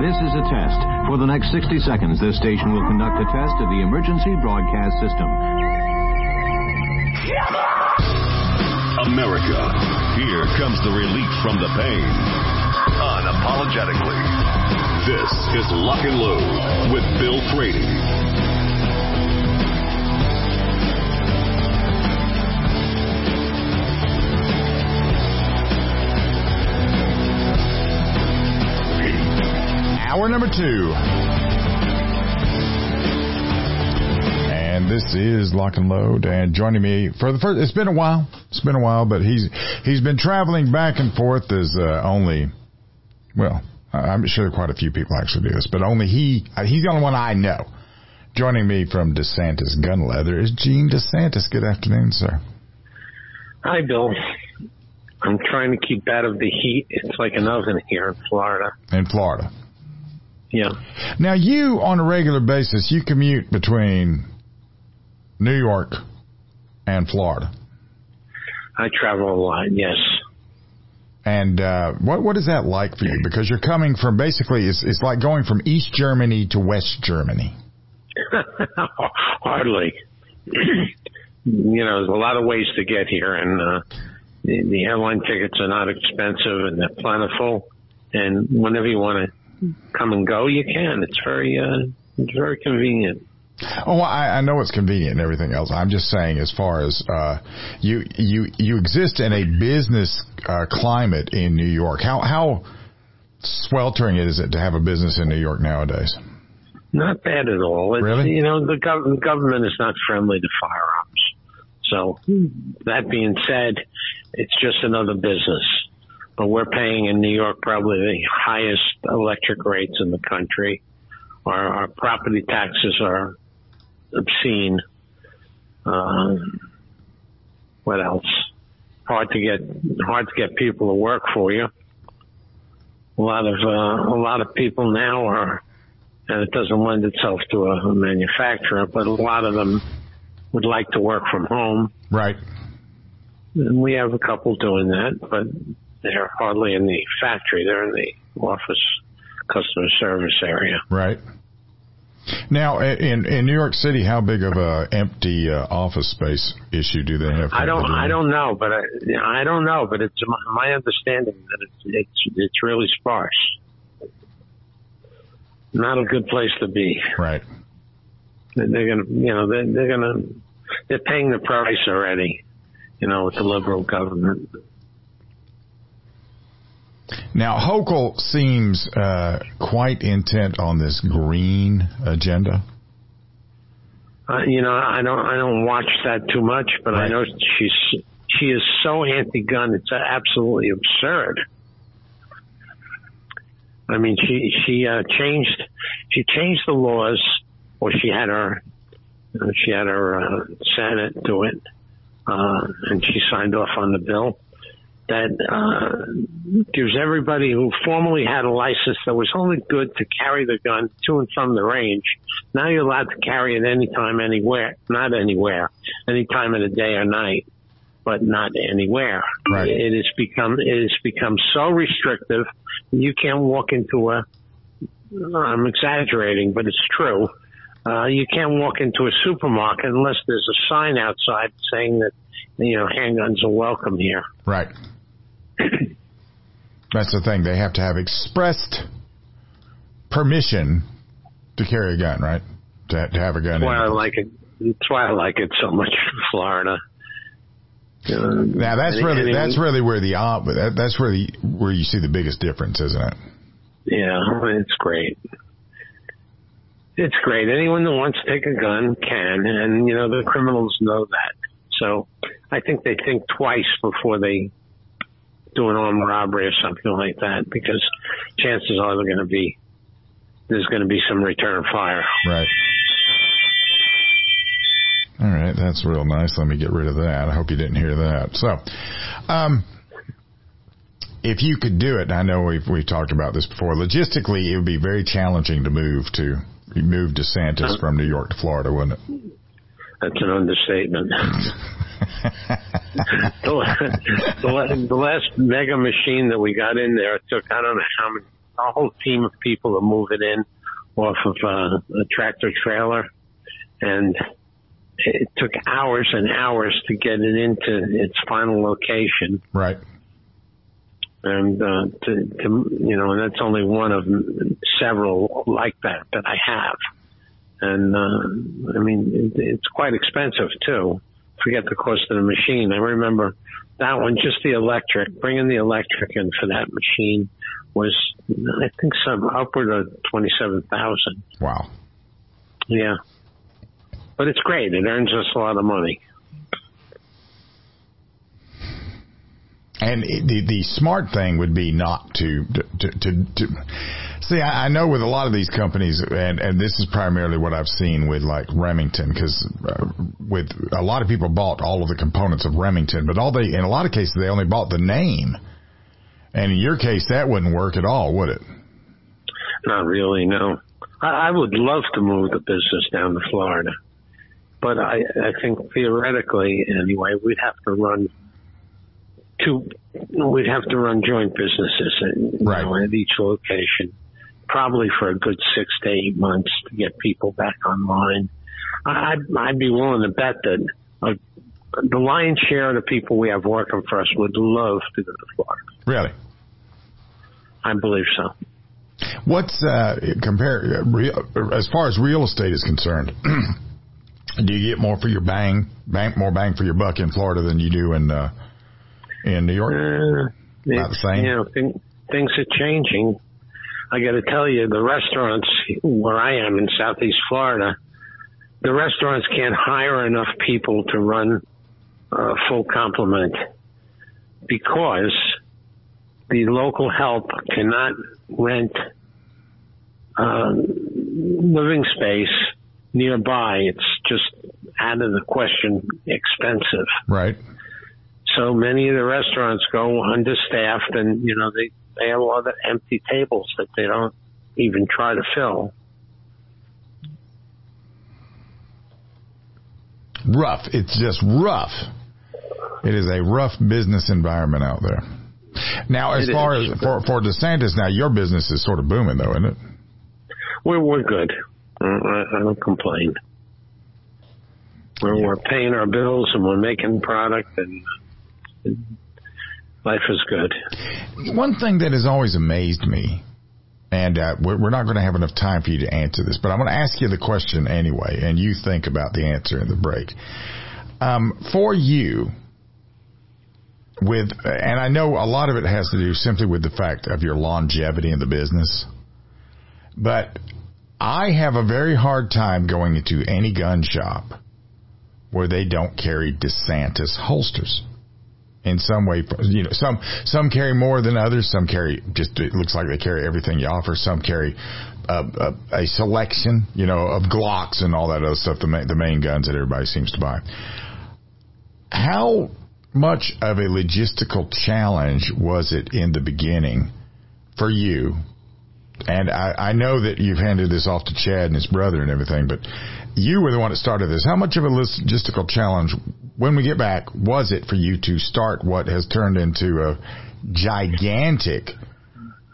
This is a test. For the next 60 seconds, this station will conduct a test of the emergency broadcast system. America. Here comes the relief from the pain. Unapologetically. This is Lock and Load with Bill Frady. Hour number two. And this is Lock and Load. And joining me for the first, it's been a while. It's been a while, but he's, he's been traveling back and forth as, uh, only, well, I'm sure quite a few people actually do this, but only he, uh, he's the only one I know. Joining me from DeSantis Gun Leather is Gene DeSantis. Good afternoon, sir. Hi, Bill. I'm trying to keep out of the heat. It's like an oven here in Florida. In Florida. Yeah. Now you, on a regular basis, you commute between New York and Florida. I travel a lot, yes. And uh, what what is that like for you? Because you're coming from basically, it's, it's like going from East Germany to West Germany. Hardly. you know, there's a lot of ways to get here, and uh, the, the airline tickets are not expensive and they're plentiful. And whenever you want to come and go, you can. It's very, uh, it's very convenient. Oh, I, I know it's convenient and everything else. I'm just saying, as far as uh, you you you exist in a business uh, climate in New York. How how sweltering is it to have a business in New York nowadays? Not bad at all. It's, Really? You know, the gov- government is not friendly to firearms. So that being said, it's just another business. But we're paying in New York probably the highest electric rates in the country. Our, our property taxes are obscene. Um, what else? Hard to get hard to get people to work for you. A lot of uh, a lot of people now are, and it doesn't lend itself to a, a manufacturer, but a lot of them would like to work from home. Right. And we have a couple doing that, but they're hardly in the factory. They're in the office customer service area. Right. Now, in in New York City, how big of a empty uh, office space issue do they have? I don't. I don't know, but I, I don't know, but it's my, my understanding that it's, it's, it's really sparse. Not a good place to be. Right. They're gonna, you know, they're, they're gonna, they're paying the price already, you know, with the liberal government. Now, Hochul seems uh, quite intent on this green agenda. Uh, you know, I don't, I don't watch that too much, but I know she's, she is so anti-gun. It's absolutely absurd. I mean, she, she, uh, changed, she changed the laws, or she had her, uh, she had her, uh, Senate do it, uh, and she signed off on the bill that, uh, gives everybody who formerly had a license that was only good to carry the gun to and from the range. Now you're allowed to carry it anytime, anywhere, not anywhere, any time of the day or night, but not anywhere. Right. It has become, it has become so restrictive. You can't walk into a, I'm exaggerating, but it's true. Uh, you can't walk into a supermarket unless there's a sign outside saying that, you know, handguns are welcome here. Right. That's the thing. They have to have expressed permission to carry a gun, right? To, to have a gun. That's why I like it. That's why I like it so much in Florida. Uh, Now that's any- really any- that's really where the op that, that's where the where you see the biggest difference, isn't it? Yeah, it's great. it's great. Anyone that wants to take a gun can, and you know the criminals know that. So I think they think twice before they do an armed robbery or something like that, because chances are they're going to be there's going to be some return fire. Right. All right, that's real nice. Let me get rid of that. I hope you didn't hear that. So, um, if you could do it, I know we've we've talked about this before. Logistically, it would be very challenging to move to move DeSantis from New York to Florida, wouldn't it? That's an understatement. the, the, last mega machine that we got in there took I don't know how many a whole team of people to move it in off of uh, a tractor trailer, and it took hours and hours to get it into its final location. Right. And uh, to, to you know, and that's only one of several like that that I have. And uh, I mean, it, it's quite expensive too. Forget the cost of the machine. I remember that one, just the electric, bringing the electric in for that machine was, I think, some upward of twenty-seven thousand. Wow. Yeah, but it's great. It earns us a lot of money. And the the smart thing would be not to to to, to see. I, I know with a lot of these companies, and and this is primarily what I've seen with like Remington, because uh, with a lot of people bought all of the components of Remington, but all they in a lot of cases they only bought the name. And in your case, that wouldn't work at all, would it? Not really, no. I, I would love to move the business down to Florida, but I, I think theoretically, anyway, we'd have to run two. We'd have to run joint businesses you Right. know, at each location, probably for a good six to eight months to get people back online. I- I'd, I'd be willing to bet that uh, the lion's share of the people we have working for us would love to go to Florida. Really? I believe so. What's uh, compare as far as real estate is concerned? do you get more for your bang, bang, more bang for your buck in Florida than you do in uh, in New York? Uh, Not the same? You know, thing, things are changing. I got to tell you, the restaurants where I am in Southeast Florida, the restaurants can't hire enough people to run a full complement because the local help cannot rent uh, living space nearby. It's just out of the question expensive. Right. So many of the restaurants go understaffed and, you know, they, they have a lot of empty tables that they don't even try to fill. Rough. It's just rough. It is a rough business environment out there. Now, as It far is. as for for DeSantis, now your business is sort of booming, though, isn't it? We're, we're good. Uh, I, I don't complain. We're, we're paying our bills and we're making product and life is good. One thing that has always amazed me, and uh, we're, not going to have enough time for you to answer this, but I'm going to ask you the question anyway, and you think about the answer in the break. Um, for you, with, and I know a lot of it has to do simply with the fact of your longevity in the business, but I have a very hard time going into any gun shop where they don't carry DeSantis holsters in some way. You know, some some carry more than others. Some carry just it looks like they carry everything you offer. Some carry a, a, a selection, you know, of Glocks and all that other stuff. The main, the main guns that everybody seems to buy. How much of a logistical challenge was it in the beginning for you? And I, I know that you've handed this off to Chad and his brother and everything, but you were the one that started this. How much of a logistical challenge, when we get back, was it for you to start what has turned into a gigantic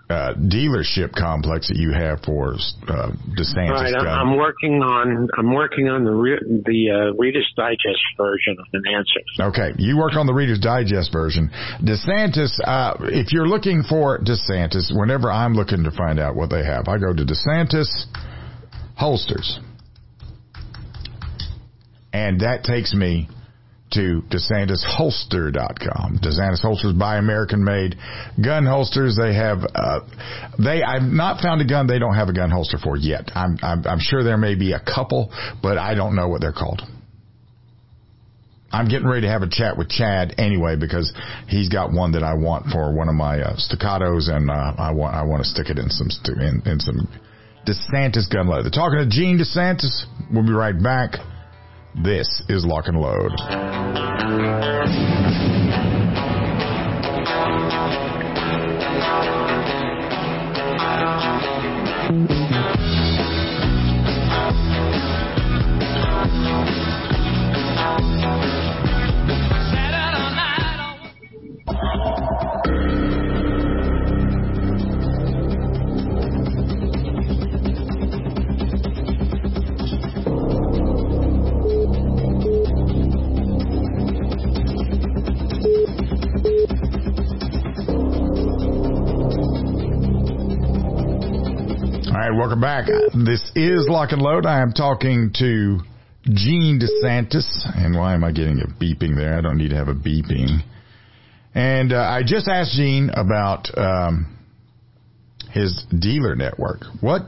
uh, dealership complex that you have for uh, DeSantis? Right, gun? I'm working on I'm working on the re- the uh, Reader's Digest version of an answer. Okay, you work on the Reader's Digest version. DeSantis, uh, if you're looking for DeSantis, whenever I'm looking to find out what they have, I go to DeSantis holsters. And that takes me to DeSantisHolster.com. DeSantis Holsters buy American made gun holsters. They have, uh, they, I've not found a gun they don't have a gun holster for yet. I'm, I'm, I'm sure there may be a couple, but I don't know what they're called. I'm getting ready to have a chat with Chad anyway because he's got one that I want for one of my uh, staccatos, and uh, I want I want to stick it in some in, in some DeSantis gun leather. Talking to Gene DeSantis, we'll be right back. This is Lock and Load. Welcome back. This is Lock and Load. I am talking to Gene DeSantis. And why am I getting a beeping there? I don't need to have a beeping. And uh, I just asked Gene about um, his dealer network. What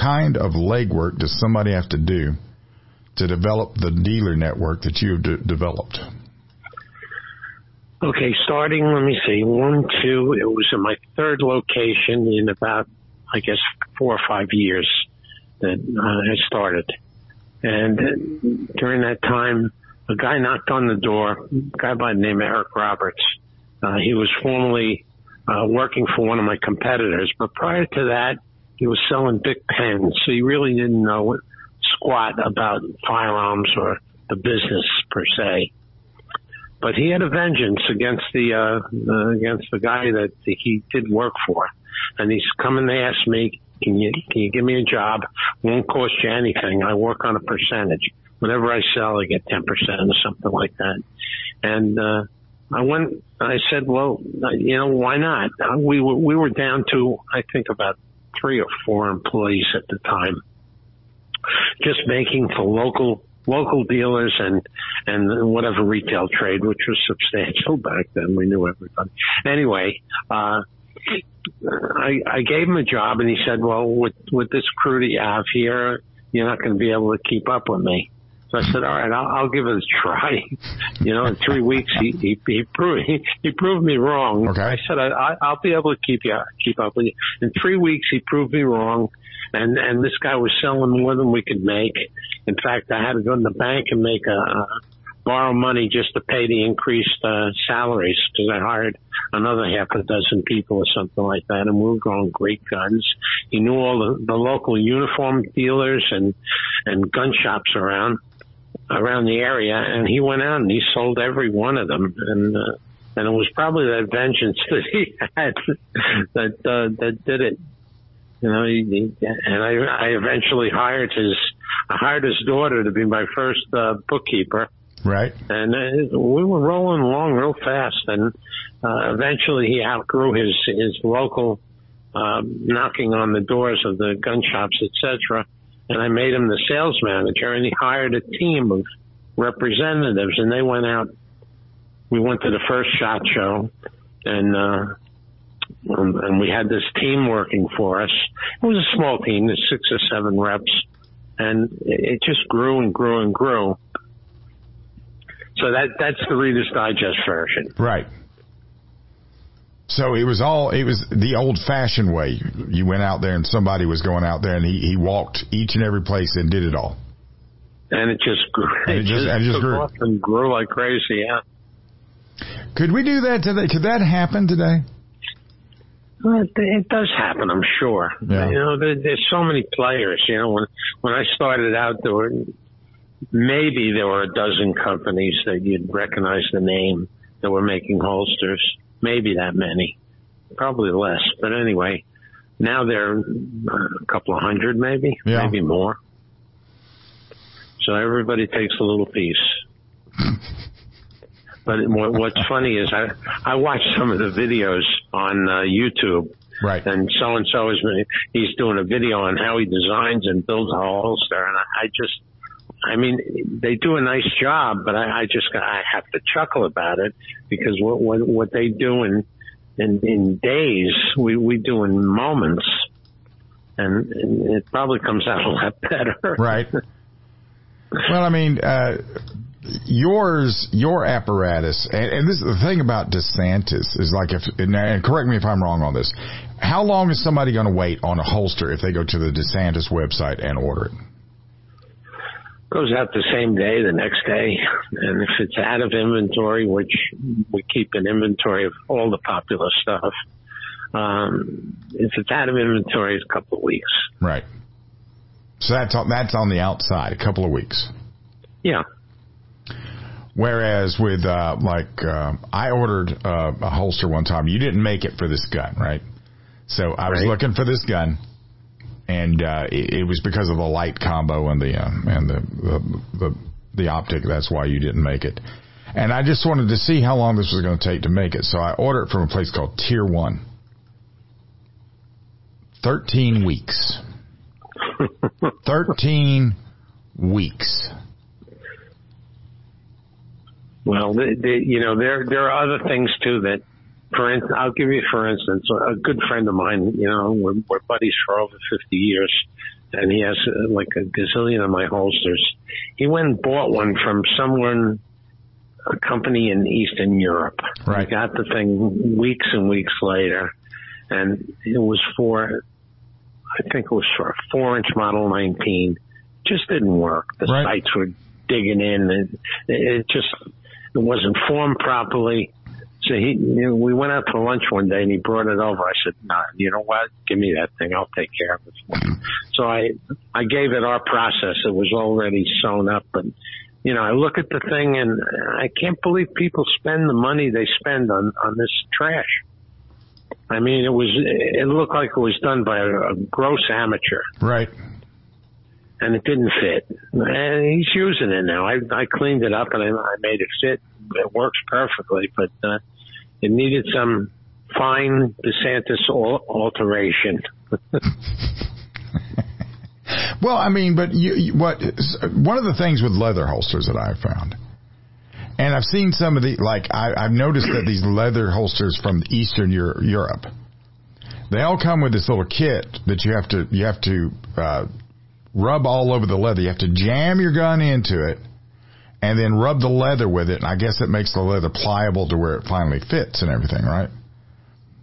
kind of legwork does somebody have to do to develop the dealer network that you have de- developed? Okay, starting, let me see, one, two, it was in my third location in about I guess, four or five years that uh, I started. And during that time, a guy knocked on the door, a guy by the name of Eric Roberts. Uh, he was formerly uh, working for one of my competitors, but prior to that, he was selling big pens, so he really didn't know squat about firearms or the business per se. But he had a vengeance against the uh, uh, against the guy that he did work for and he's coming to ask me, can you, can you give me a job? Won't cost you anything. I work on a percentage. Whatever I sell, I get 10% or something like that. And, uh, I went, I said, well, you know, why not? We were, we were down to, I think about three or four employees at the time, just making for local, local dealers and, and whatever retail trade, which was substantial back then. We knew everybody. Anyway, uh, I, I gave him a job and he said, well, with, with this crew that you have here, you're not going to be able to keep up with me. So I said, all right, I'll, I'll give it a try. you know, in three weeks, he, he, he proved, he, he proved me wrong. Okay. I said, I, I, I'll be able to keep you, keep up with you. In three weeks, he proved me wrong. And, and this guy was selling more than we could make. In fact, I had to go to the bank and make a, a borrow money just to pay the increased uh, salaries because I hired another half a dozen people or something like that, and we were growing great guns. He knew all the, the local uniform dealers and and gun shops around around the area, and he went out and he sold every one of them, and uh, and it was probably that vengeance that he had that uh, that did it. You know, he, he, and I I eventually hired his I hired his daughter to be my first uh, bookkeeper Right. And uh, we were rolling along real fast, and uh, eventually he outgrew his his local um, knocking on the doors of the gun shops, etc. And I made him the sales manager, and he hired a team of representatives, and they went out. We went to the first SHOT Show, and uh, and we had this team working for us. It was a small team, six or seven reps, and it just grew and grew and grew. So that that's the Reader's Digest version. Right. So it was all it was the old fashioned way. You went out there and somebody was going out there and he, he walked each and every place and did it all. And it just grew. And it just, and it just grew. and grew like crazy. Yeah. Could we do that today? Could that happen today? Well, it, it does happen, I'm sure. Yeah. You know, there, there's so many players. You know, when when I started out, there were maybe there were a dozen companies that you'd recognize the name that were making holsters. Maybe that many, probably less. But anyway, now there are a couple of hundred, maybe, Yeah. maybe more. So everybody takes a little piece. But what's funny is I I watched some of the videos on uh, YouTube, Right. and so and so is he's doing a video on how he designs and builds a holster, and I, I just I mean, they do a nice job, but I, I just I have to chuckle about it because what what, what they do in in, in days, we we do in moments, and, and it probably comes out a lot better. Right. Well, I mean, uh, yours, your apparatus, and, and this is the thing about DeSantis is like if, and correct me if I'm wrong on this. How long is somebody going to wait on a holster if they go to the DeSantis website and order it? Goes out the same day, the next day, and if it's out of inventory, which we keep an inventory of all the popular stuff, um, if it's out of inventory, it's a couple of weeks. Right. So that's on, that's on the outside, a couple of weeks. Yeah. Whereas with uh, like uh, I ordered uh, a holster one time. You didn't make it for this gun, right? So I was Right. looking for this gun, and uh, it, it was because of the light combo and the um, and the, the the the optic. That's why you didn't make it. And I just wanted to see how long this was going to take to make it. So I ordered it from a place called Tier One. Thirteen weeks. Thirteen weeks. Well, the, the, you know, there there are other things too that, for instance, I'll give you for instance, a good friend of mine. You know, we're, we're buddies for over fifty years, and he has uh, like a gazillion of my holsters. He went and bought one from someone, a company in Eastern Europe. Right. He got the thing weeks and weeks later, and it was for, I think it was for a four inch model 19. Just didn't work. The Right. sights were digging in and it, it just, it wasn't formed properly. So he, you know, we went out to lunch one day and he brought it over. I said, "No, you know what? Give me that thing. I'll take care of it." So I, I gave it our process. It was already sewn up, and you know, I look at the thing and I can't believe people spend the money they spend on on this trash. I mean, it was, it looked like it was done by a, a gross amateur Right. and it didn't fit. And he's using it now. I, I cleaned it up and I, I made it fit. It works perfectly, but uh, it needed some fine DeSantis al- alteration. Well, I mean, but you, you, what one of the things with leather holsters that I've found, and I've seen some of the like I, I've noticed that these leather holsters from Eastern Euro- Europe, they all come with this little kit that you have to you have to uh, rub all over the leather. You have to jam your gun into it, and then rub the leather with it. And I guess it makes the leather pliable to where it finally fits and everything, right?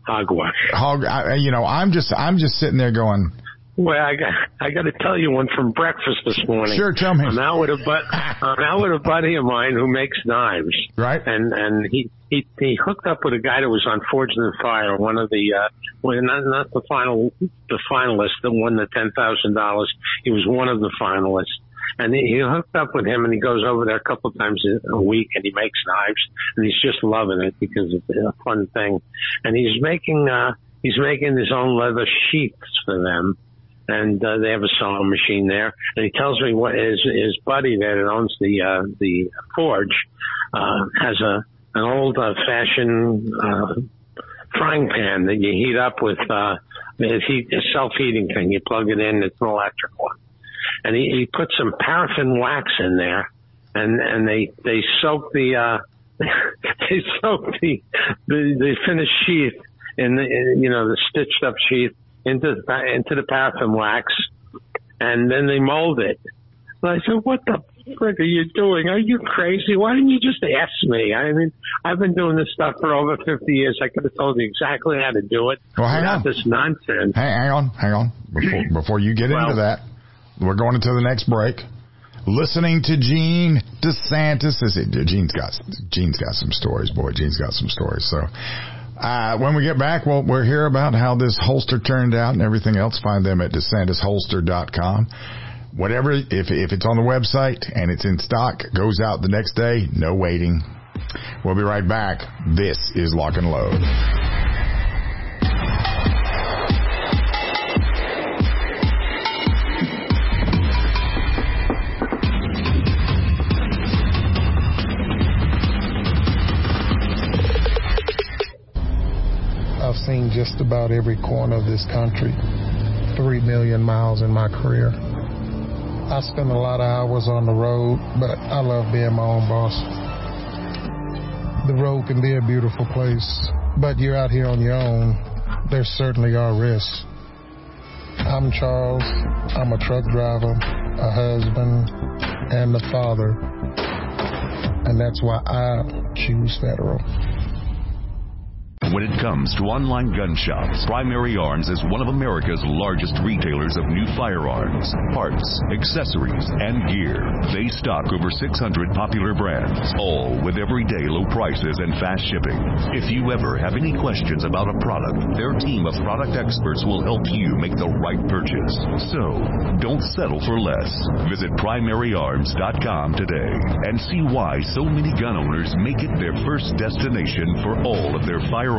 Hogwash. Hog, I, you know, I'm just I'm just sitting there going, Well, I got I got to tell you one from breakfast this morning. Sure, tell me. I'm out with a but I'm out with a buddy of mine who makes knives. right? and and he he he hooked up with a guy that was on Forged in Fire, one of the uh, well, not not the final the finalist that won the ten thousand dollars. He was one of the finalists, and he, hooked up with him, and he goes over there a couple times a week, and he makes knives, and he's just loving it because it's a fun thing, and he's making uh he's making his own leather sheaths for them. And uh, they have a sewing machine there, and he tells me what his his buddy there that owns the uh, the forge uh, has a an old uh, fashioned uh, frying pan that you heat up with uh, a heat a self heating thing. You plug it in, it's an electric one, and he, he put some paraffin wax in there, and and they they soak the uh, they soak the the, the finished sheath in the in, you know the stitched up sheath into the, into the paraffin wax, and then they mold it. And I said, "What the frick are you doing? Are you crazy? Why didn't you just ask me? I mean, I've been doing this stuff for over 50 years. I could have told you exactly how to do it Well, hang without on. this nonsense. Hang, hang on, hang on. Before, before you get into that, we're going into the next break. Listening to Gene DeSantis. Is it, Gene's got Gene's got some stories, boy. Gene's got some stories. So uh, when we get back, we'll we'll hear about how this holster turned out and everything else. Find them at DeSantisHolster.com. Whatever, if if it's on the website and it's in stock, goes out the next day. No waiting. We'll be right back. This is Lock and Load. Seen just about every corner of this country. Three million miles in my career. I spend a lot of hours on the road, but I love being my own boss. The road can be a beautiful place, but you're out here on your own. There certainly are risks. I'm Charles. I'm a truck driver, a husband, and a father. And that's why I choose Federal. When it comes to online gun shops, Primary Arms is one of America's largest retailers of new firearms, parts, accessories, and gear. They stock over 600 popular brands, all with everyday low prices and fast shipping. If you ever have any questions about a product, their team of product experts will help you make the right purchase. So, don't settle for less. Visit primaryarms.com today and see why so many gun owners make it their first destination for all of their firearms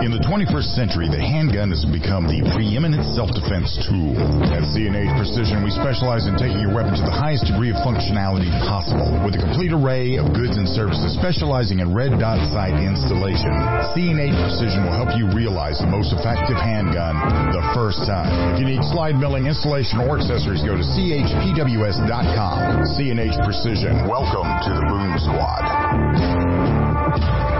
In the 21st century, the handgun has become the preeminent self-defense tool. At C&H Precision, we specialize in taking your weapon to the highest degree of functionality possible. With a complete array of goods and services specializing in red dot sight installation, C&H Precision will help you realize the most effective handgun the first time. If you need slide milling, installation, or accessories, go to chpws.com. C&H Precision, welcome to the Boom Squad.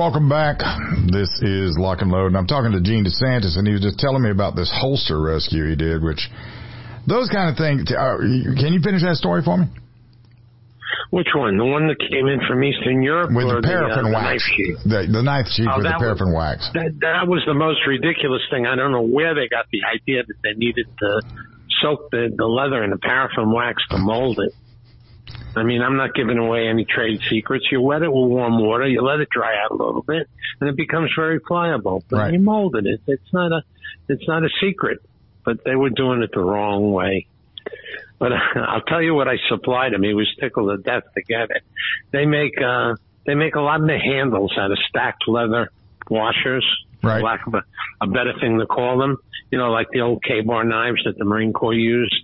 Welcome back. This is Lock and Load, and I'm talking to Gene DeSantis, and he was just telling me about this holster rescue he did, which those kind of things. Uh, can you finish that story for me? Which one? The one that came in from Eastern Europe with the paraffin the, uh, wax? The knife sheath? The, the knife sheath Oh, with the paraffin was- wax. That, that was the most ridiculous thing. I don't know where they got the idea that they needed to soak the, the leather in the paraffin wax to mold it. I mean, I'm not giving away any trade secrets. You wet it with warm water, you let it dry out a little bit, and it becomes very pliable. But Right. you molded it. It's not a, it's not a secret. But they were doing it the wrong way. But I'll tell you what I supplied him. He was tickled to death to get it. They make uh they make a lot of the handles out of stacked leather washers. Right. For lack of a, a better thing to call them. You know, like the old Ka-Bar knives that the Marine Corps used,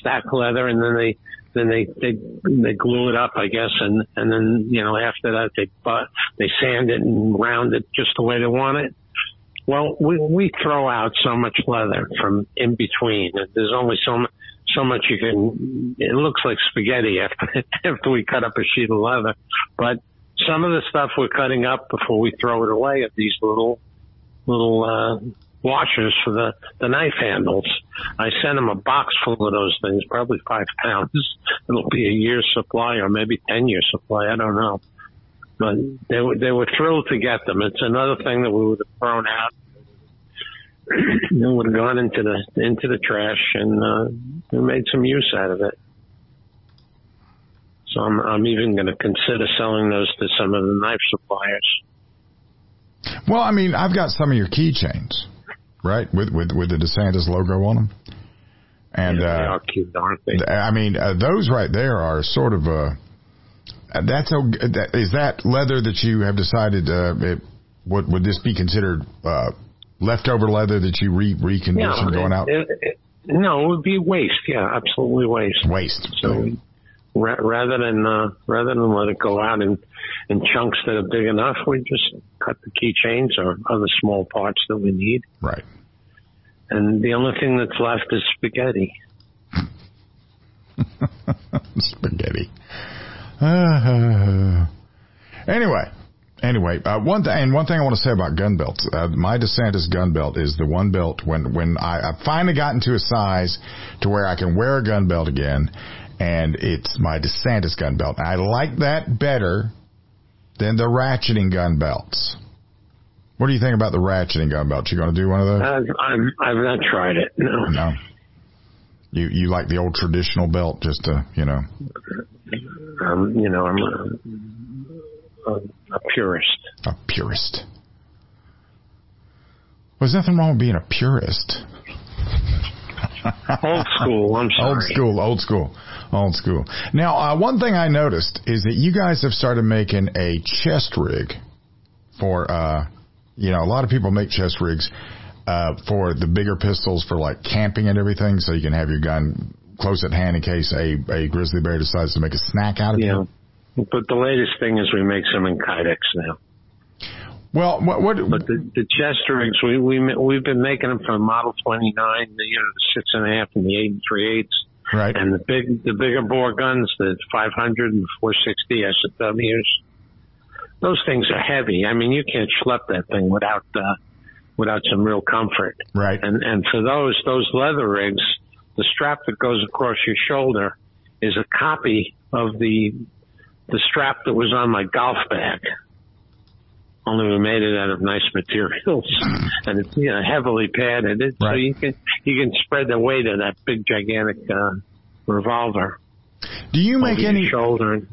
stacked leather, and then they then they they they glue it up, I guess, and and then you know after that they but they sand it and round it just the way they want it. Well, we we throw out so much leather from in between. There's only so so much you can. It looks like spaghetti after after we cut up a sheet of leather, but some of the stuff we're cutting up before we throw it away are these little little uh, washers for the the knife handles. I sent them a box full of those things, probably five pounds. It'll be a year's supply or maybe ten years supply. I don't know. But they were they were thrilled to get them. It's another thing that we would have thrown out. would have gone into the into the trash, and uh, we made some use out of it. So I'm I'm even going to consider selling those to some of the knife suppliers. Well, I mean, I've got some of your keychains, right, with with with the DeSantis logo on them, and Yeah, they uh, are cute, aren't they? I mean, uh, those right there are sort of a. Uh, that's a. That, is that leather that you have decided? Uh, it, would would this be considered uh, leftover leather that you re reconditioned going out? It, it, no, it would be waste. Yeah, absolutely waste. Waste. So ra- rather than uh, rather than let it go out in in chunks that are big enough, we just cut the keychains or other small parts that we need. Right. And the only thing that's left is spaghetti. Spaghetti. Uh, anyway, anyway, uh, one thing, and one thing I want to say about gun belts. Uh, my DeSantis gun belt is the one belt when when I, I finally got into a size to where I can wear a gun belt again, and it's my DeSantis gun belt. I like that better than the ratcheting gun belts. What do you think about the ratcheting gun belt? You going to do one of those? I've, I've I've not tried it. No. no. You you like the old traditional belt, just to you know. Um, you know, I'm a, a, a purist. A purist. Well, there's nothing wrong with being a purist. Old school. I'm sorry. Old school, old school, old school. Now, uh, one thing I noticed is that you guys have started making a chest rig for, uh, you know, a lot of people make chest rigs uh, for the bigger pistols for like camping and everything, so you can have your gun close at hand in case a, a grizzly bear decides to make a snack out of Yeah. you. But the latest thing is we make some in Kydex now. Well, what, what But the, the chest rigs, we, we we've been making them for the Model 29, the, you know, the six and a half and the eight and three eighths. right? And the big, the bigger bore guns, the 500 and 460 SWs. Those things are heavy. I mean, you can't schlep that thing without, uh, without some real comfort. Right. And, and for those, those leather rigs, the strap that goes across your shoulder is a copy of the, the strap that was on my golf bag. Only we made it out of nice materials and it's, you know, heavily padded. It, So you can, you can spread the weight of that big gigantic, uh, revolver Do you make any? shoulder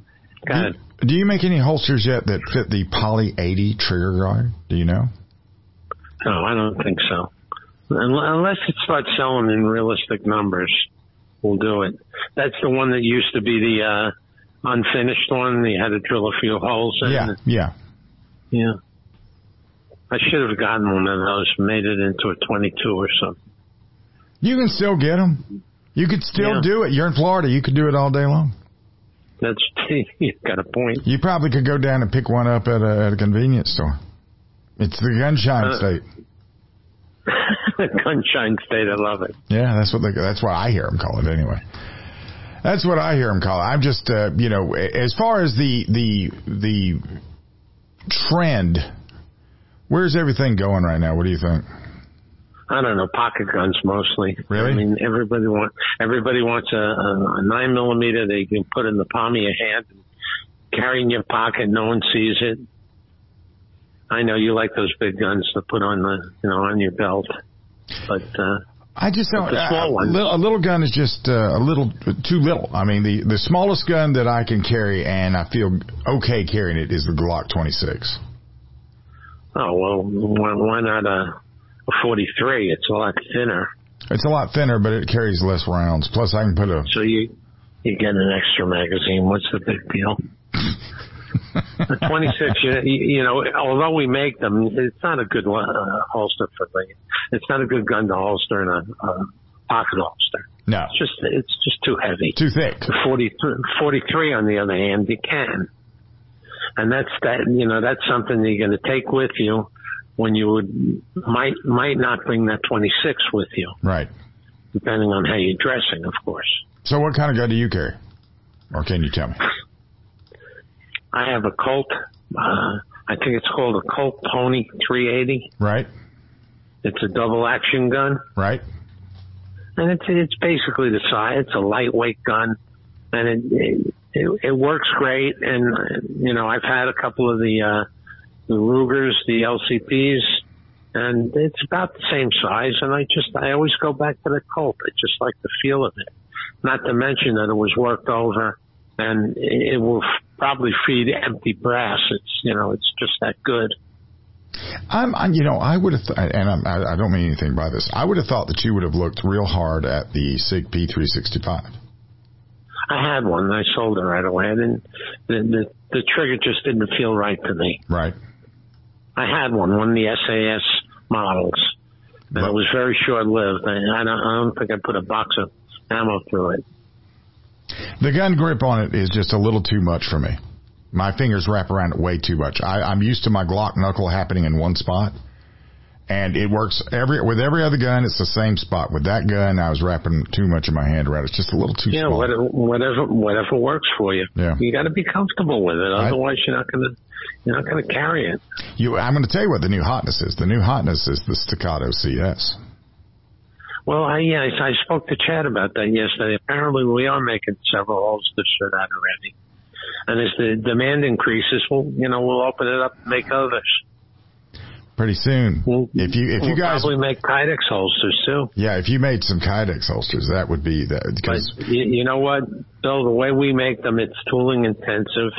of, Do, do you make any holsters yet that fit the Poly 80 trigger guard? Do you know? no, I don't think so. Unless it starts selling in realistic numbers, we'll do it. That's the one that used to be the, uh, unfinished one. You had to drill a few holes in. Yeah, yeah. Yeah. I should have gotten one of those, made it into a 22 or something. You can still get them. You could still Yeah. do it. You're in Florida. You could do it all day long. That's, you got a point. You probably could go down and pick one up at a, at a convenience store. It's the gunshine Uh, state. Gunshine State, I love it. Yeah, that's what they, that's what I hear them call it anyway. That's what I hear them call it. I'm just, uh, you know, as far as the the the trend. Where's everything going right now? What do you think? I don't know, pocket guns mostly. Really? I mean, everybody wants everybody wants a, a, a nine millimeter they can put in the palm of your hand, and carry in your pocket. No one sees it. I know you like those big guns to put on the you know on your belt, but uh, I just don't. small a, little, a little gun is just uh, a little too little. I mean, the the smallest gun that I can carry and I feel okay carrying it is the Glock 26. oh well, why, why not a 43? It's a lot thinner, It's a lot thinner, but it carries less rounds. Plus, I can put a so you you get an extra magazine. What's the big deal? The 26, you, you know, although we make them, it's not a good one, uh, holster for the. It's not a good gun to holster in a, a pocket holster. no It's just it's just too heavy. too thick. The 43, 43 on the other hand, you can, and that's that. You know, that's something that you're going to take with you when you would might might not bring that 26 with you, Right. depending on how you're dressing, of course. So, what kind of gun do you carry? Or can you tell me? I have a Colt. Uh, I think it's called a Colt Pony 380. Right. It's a double action gun. Right. and it's it's basically the size. It's a lightweight gun, and it it, it, works great. And you know, I've had a couple of the uh, the Rugers, the LCPs, and it's about the same size. And I just I always go back to the Colt. I just like the feel of it. Not to mention that it was worked over, and it, will f- probably feed empty brass. It's you know, it's just that good. I'm, I, you know, I would have, th- and I'm, I, I don't mean anything by this. I would have thought that you would have looked real hard at the Sig P365. I had one. and I sold it right away. I didn't. The, the the trigger just didn't feel right to me. Right. I had one, one of the SAS models, and it was very short lived. I, I don't, I don't think I put a box of ammo through it. The gun grip on it is just a little too much for me. My fingers wrap around it way too much. I, I'm used to my Glock knuckle happening in one spot, and it works every with every other gun. It's the same spot. With that gun, I was wrapping too much of my hand around. It's just a little too know, small. whatever, whatever, whatever works for you. Yeah. You got to be comfortable with it. I- Otherwise, you're not gonna, you're not gonna carry it. You, I'm going to tell you what the new hotness is. The new hotness is the Staccato CS. Well, I, yeah, I, I spoke to Chad about that yesterday. Apparently, we are making several holsters for that already. And as the demand increases, we'll, you know, we'll open it up and make others. Pretty soon, We'll, if you if we'll you guys, probably make Kydex holsters too. yeah, if you made some Kydex holsters, that would be that But because you, you know what, Bill? The way we make them, it's tooling intensive,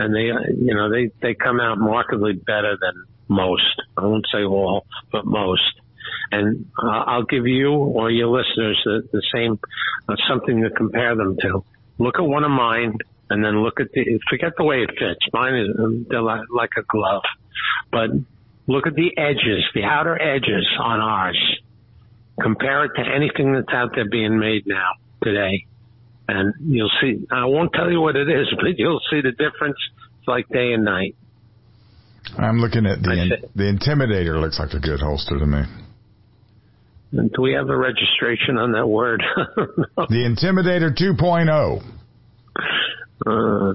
and they, you know, they they come out markedly better than most. I won't say all, but most. And uh, I'll give you or your listeners the, the same uh, something to compare them to. Look at one of mine, and then look at the. Forget the way it fits. Mine is um, they're like, like a glove, but look at the edges, the outer edges on ours compare it to anything that's out there being made now today and you'll see I won't tell you what it is but you'll see the difference it's like day and night I'm looking at the in, the Intimidator looks like a good holster to me. and do we have a registration on that word The Intimidator oh. 2.0. uh,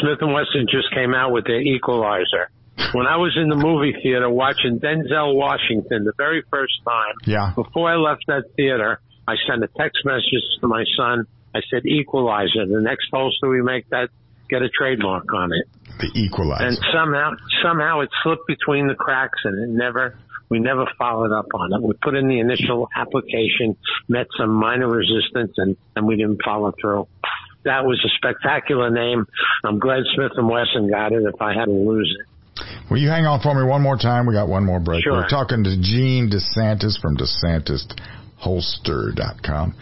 Smith and Wesson just came out with their equalizer when I was in the movie theater watching Denzel Washington the very first time Yeah. before I left that theater, I sent a text message to my son. I said, equalizer. The next poster we make that, get a trademark on it. The Equalizer. And somehow, somehow it slipped between the cracks and it never, we never followed up on it. We put in the initial application, met some minor resistance and, and we didn't follow through. That was a spectacular name. I'm glad Smith and Wesson got it if I had to lose it. Will you hang on for me one more time? We got one more break. Sure. We're talking to Gene DeSantis from DeSantisHolster.com.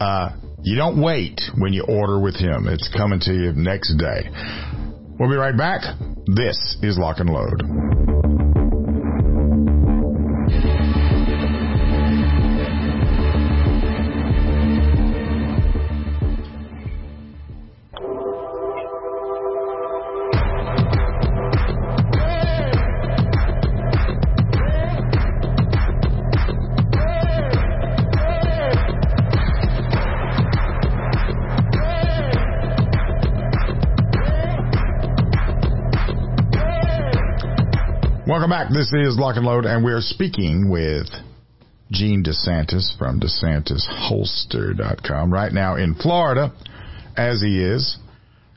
Uh, you don't wait when you order with him. It's coming to you next day. We'll be right back. This is Lock and Load. Welcome back. This is Lock and Load, and we're speaking with Gene DeSantis from DeSantisHolster.com right now in Florida, as he is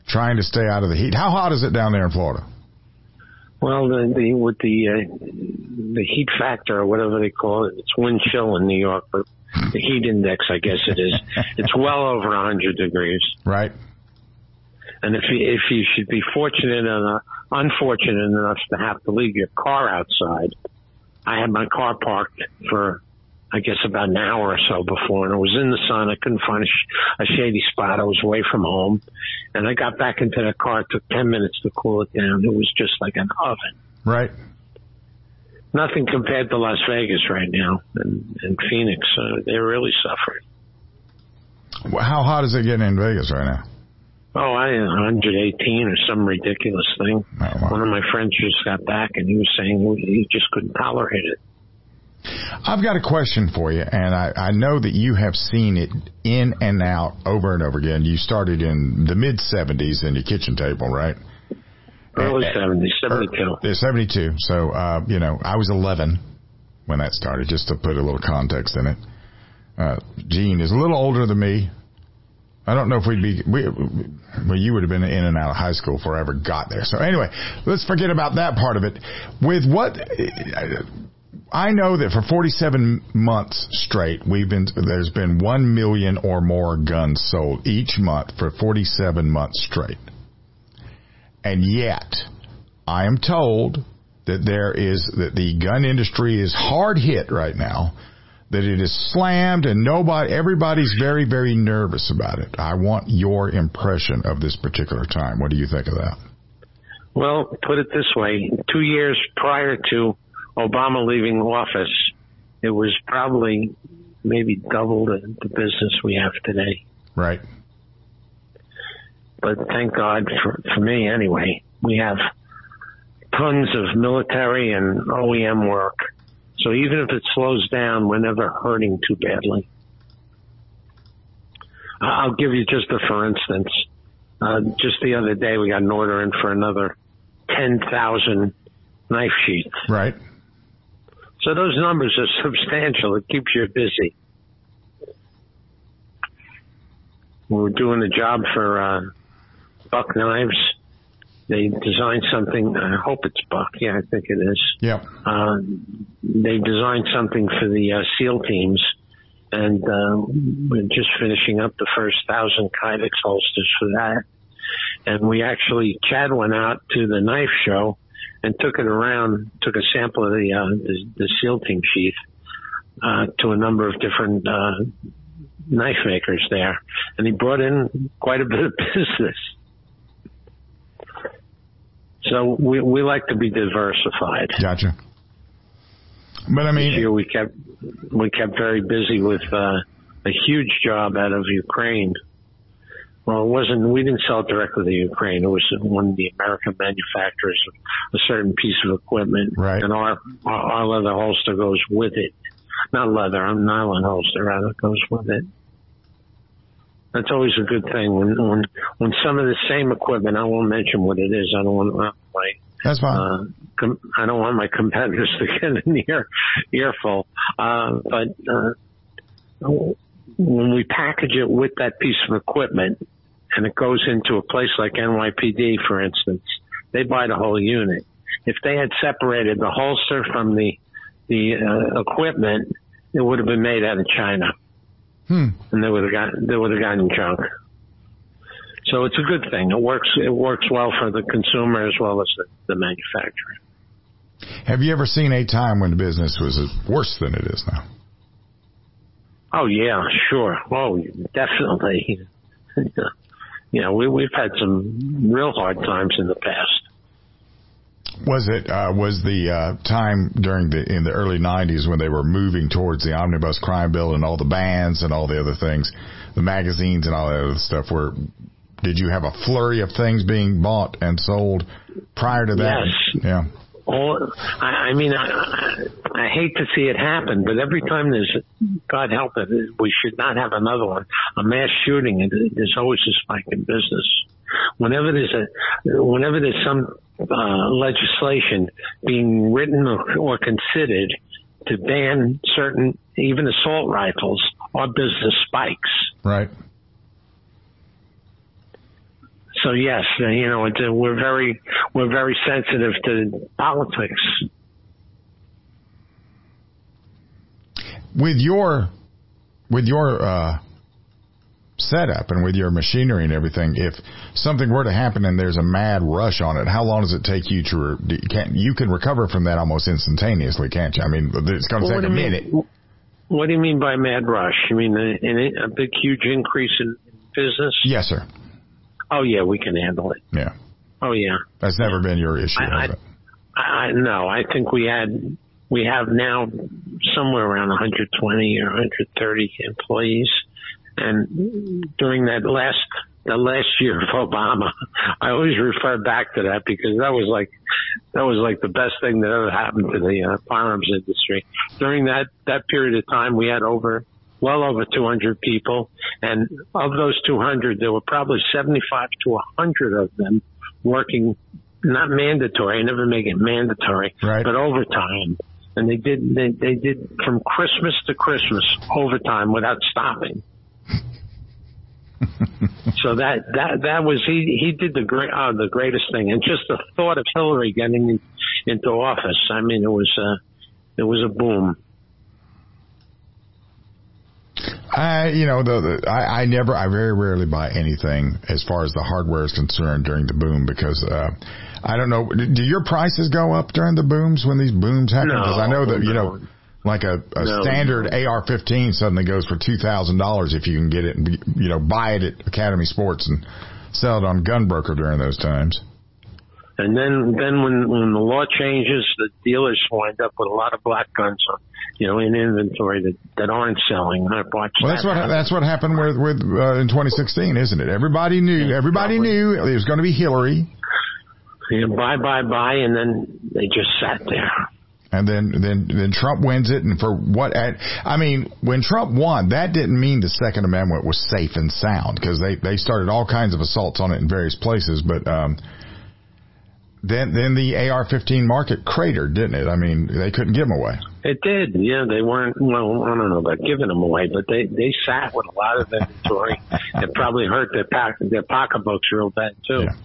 trying to stay out of the heat. How hot is it down there in Florida? Well, the, the with the uh, the heat factor or whatever they call it, it's wind chill in New York, but the heat index, I guess it is, it's well over 100 degrees. Right. And if you, if you should be fortunate and unfortunate enough to have to leave your car outside, I had my car parked for I guess about an hour or so before, and it was in the sun. I couldn't find a, sh- a shady spot. I was away from home, and I got back into the car. It took ten minutes to cool it down. It was just like an oven. Right. Nothing compared to Las Vegas right now and, and Phoenix. Uh, they're really suffering. Well, how hot is it getting in Vegas right now? Oh, I 118 or some ridiculous thing. Oh, wow. One of my friends just got back, and he was saying he just couldn't tolerate it. I've got a question for you, and I, I know that you have seen it in and out over and over again. You started in the mid 70s in your kitchen table, right? Early Uh, 70s, 72. Yeah, 72. So, uh, you know, I was 11 when that started, just to put a little context in it. Uh, Gene is a little older than me. I don't know if we'd be, we, well, you would have been in and out of high school before I ever got there. So anyway, let's forget about that part of it. With what, I know that for 47 months straight, we've been, there's been 1 million or more guns sold each month for 47 months straight. And yet, I am told that there is, that the gun industry is hard hit right now, that it is slammed and nobody, everybody's very, very nervous about it. I want your impression of this particular time. What do you think of that? Well, put it this way: two years prior to Obama leaving office, it was probably maybe double the, the business we have today. Right. But thank God for, for me anyway, we have tons of military and OEM work. So even if it slows down, we're never hurting too badly. I'll give you just a for instance. Uh, just the other day, we got an order in for another 10,000 knife sheaths. Right. So those numbers are substantial. It keeps you busy. We were doing a job for uh, Buck Knives. They designed something. I hope it's Buck. Yeah, I think it is. Yep. Uh, they designed something for the uh, SEAL teams, and uh, we're just finishing up the first thousand Kydex holsters for that. And we actually, Chad went out to the knife show and took it around, took a sample of the uh, the, the SEAL team sheath uh, to a number of different uh, knife makers there, and he brought in quite a bit of business. So we we like to be diversified. Gotcha. But I mean, this year we kept we kept very busy with uh, a huge job out of Ukraine. Well, it wasn't. We didn't sell it directly to Ukraine. It was one of the American manufacturers of a certain piece of equipment, right? And our our, our leather holster goes with it. Not leather, I'm nylon holster rather goes with it. That's always a good thing when when when some of the same equipment. I won't mention what it is. I don't want my that's fine. Uh, com- I don't want my competitors to get an ear earful. Uh, but uh, when we package it with that piece of equipment, and it goes into a place like NYPD, for instance, they buy the whole unit. If they had separated the holster from the the uh, equipment, it would have been made out of China, hmm. and they would have got they would have gotten junk. So it's a good thing. It works. It works well for the consumer as well as the, the manufacturer. Have you ever seen a time when the business was worse than it is now? Oh yeah, sure. Oh, definitely. you know, we we've had some real hard times in the past. Was it uh, was the uh, time during the in the early '90s when they were moving towards the omnibus crime bill and all the bans and all the other things, the magazines and all that other stuff? Where did you have a flurry of things being bought and sold prior to that? Yes. Yeah. Oh, I, I mean, I, I, I hate to see it happen, but every time there's, God help it, we should not have another one. A mass shooting, there's always a spike in business. Whenever there's a, whenever there's some uh, legislation being written or, or considered to ban certain, even assault rifles, our business spikes. Right. So yes, you know, we're very we're very sensitive to politics. With your with your uh, setup and with your machinery and everything, if something were to happen and there's a mad rush on it, how long does it take you to? Re- can, you can recover from that almost instantaneously, can't you? I mean, it's going to well, take a minute. Mean, what do you mean by mad rush? You mean uh, a, a big, huge increase in business? Yes, sir. Oh yeah, we can handle it. Yeah. Oh yeah. That's never been your issue. I, I, I, no, I think we had we have now somewhere around 120 or 130 employees, and during that last the last year of Obama, I always refer back to that because that was like that was like the best thing that ever happened to the uh, firearms industry. During that that period of time, we had over well over 200 people. And of those 200, there were probably 75 to 100 of them working, not mandatory. I never make it mandatory, right. but overtime. And they did, they, they did from Christmas to Christmas overtime without stopping. so that that that was he he did the great uh, the greatest thing. And just the thought of Hillary getting into office I mean it was uh it was a boom. I, you know, the, the I, I never, I very rarely buy anything as far as the hardware is concerned during the boom because, uh, I don't know, do your prices go up during the booms when these booms happen? Because no, I know that, you know, like a, a no. standard AR-15 suddenly goes for $2,000 if you can get it and, you know, buy it at Academy Sports and sell it on Gunbroker during those times. And then, then when, when the law changes, the dealers wind up with a lot of black guns on you know, in inventory that, that aren't selling. I've watched. Well, that's that what happen. that's what happened with with uh, in 2016, isn't it? Everybody knew. Everybody knew it was going to be Hillary. Yeah, buy, buy, buy, and then they just sat there. And then, then, then Trump wins it, and for what? at, I mean, when Trump won, that didn't mean the Second Amendment was safe and sound because they they started all kinds of assaults on it in various places, but. um then then the AR-15 market cratered, didn't it? I mean, they couldn't give them away. It did, yeah. They weren't. Well, I don't know about giving them away, but they they sat with a lot of inventory. it probably hurt their pack their pocketbooks real bad too. Yeah.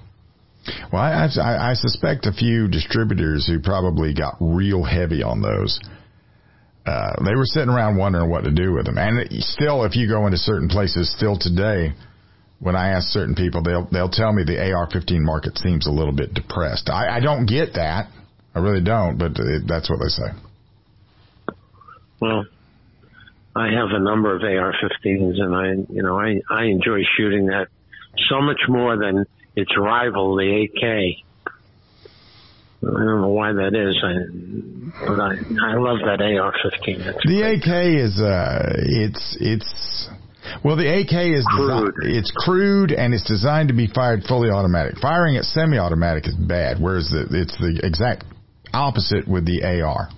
Well, I, I, I suspect a few distributors who probably got real heavy on those. Uh, they were sitting around wondering what to do with them. And still, if you go into certain places still today, when I ask certain people, they'll they'll tell me the AR-15 market seems a little bit depressed. I, I don't get that. I really don't, but it, that's what they say. Well, I have a number of AR-15s, and I, you know, I I enjoy shooting that so much more than its rival, the AK. I don't know why that is, I, but I I love that AR-15. That's the AK is uh, it's it's well, the AK is crude. Desi- it's crude and it's designed to be fired fully automatic. Firing it semi-automatic is bad, whereas the, it's the exact opposite with the AR.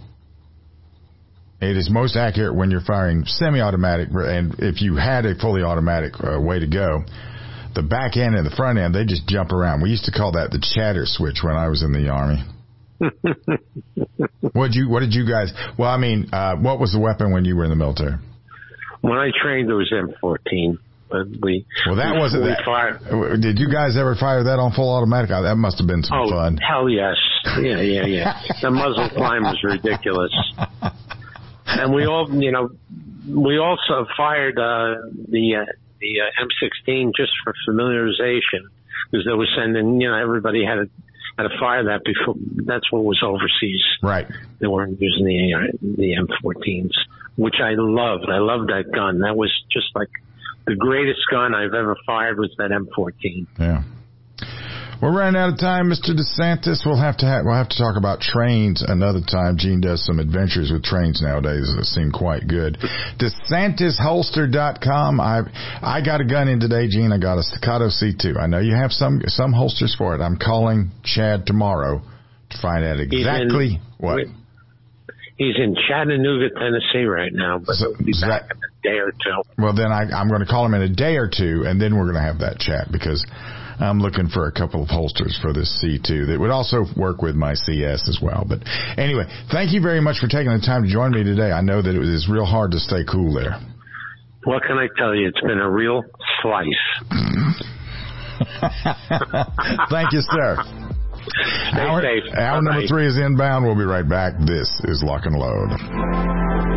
It is most accurate when you're firing semi-automatic, and if you had a fully automatic uh, way to go, the back end and the front end they just jump around. We used to call that the chatter switch when I was in the army. what you What did you guys? Well, I mean, uh, what was the weapon when you were in the military? When I trained, it was M14. But we well, that we, wasn't we that. Fired. Did you guys ever fire that on full automatic? That must have been some oh, fun. hell yes, yeah, yeah, yeah. the muzzle climb was ridiculous, and we all, you know, we also fired uh, the uh, the uh, M16 just for familiarization because they were sending, you know, everybody had to had to fire that before. That's what was overseas. Right. They weren't using the the M14s which I loved. I loved that gun. That was just like the greatest gun I've ever fired was that M14. Yeah. We're running out of time, Mr. DeSantis. We'll have to ha- we'll have to talk about trains another time. Gene does some adventures with trains nowadays that seem quite good. DeSantisholster.com. I I got a gun in today, Gene. I got a Staccato C2. I know you have some some holsters for it. I'm calling Chad tomorrow to find out exactly Even, what. Wait He's in Chattanooga, Tennessee right now, but so, he'll be back in a day or two. Well, then I, I'm going to call him in a day or two, and then we're going to have that chat because I'm looking for a couple of holsters for this C2 that would also work with my CS as well. But anyway, thank you very much for taking the time to join me today. I know that it was real hard to stay cool there. What can I tell you? It's been a real slice. Thank you, sir. Stay hour, safe. Hour Bye-bye. number three is inbound. We'll be right back. This is Lock and Load.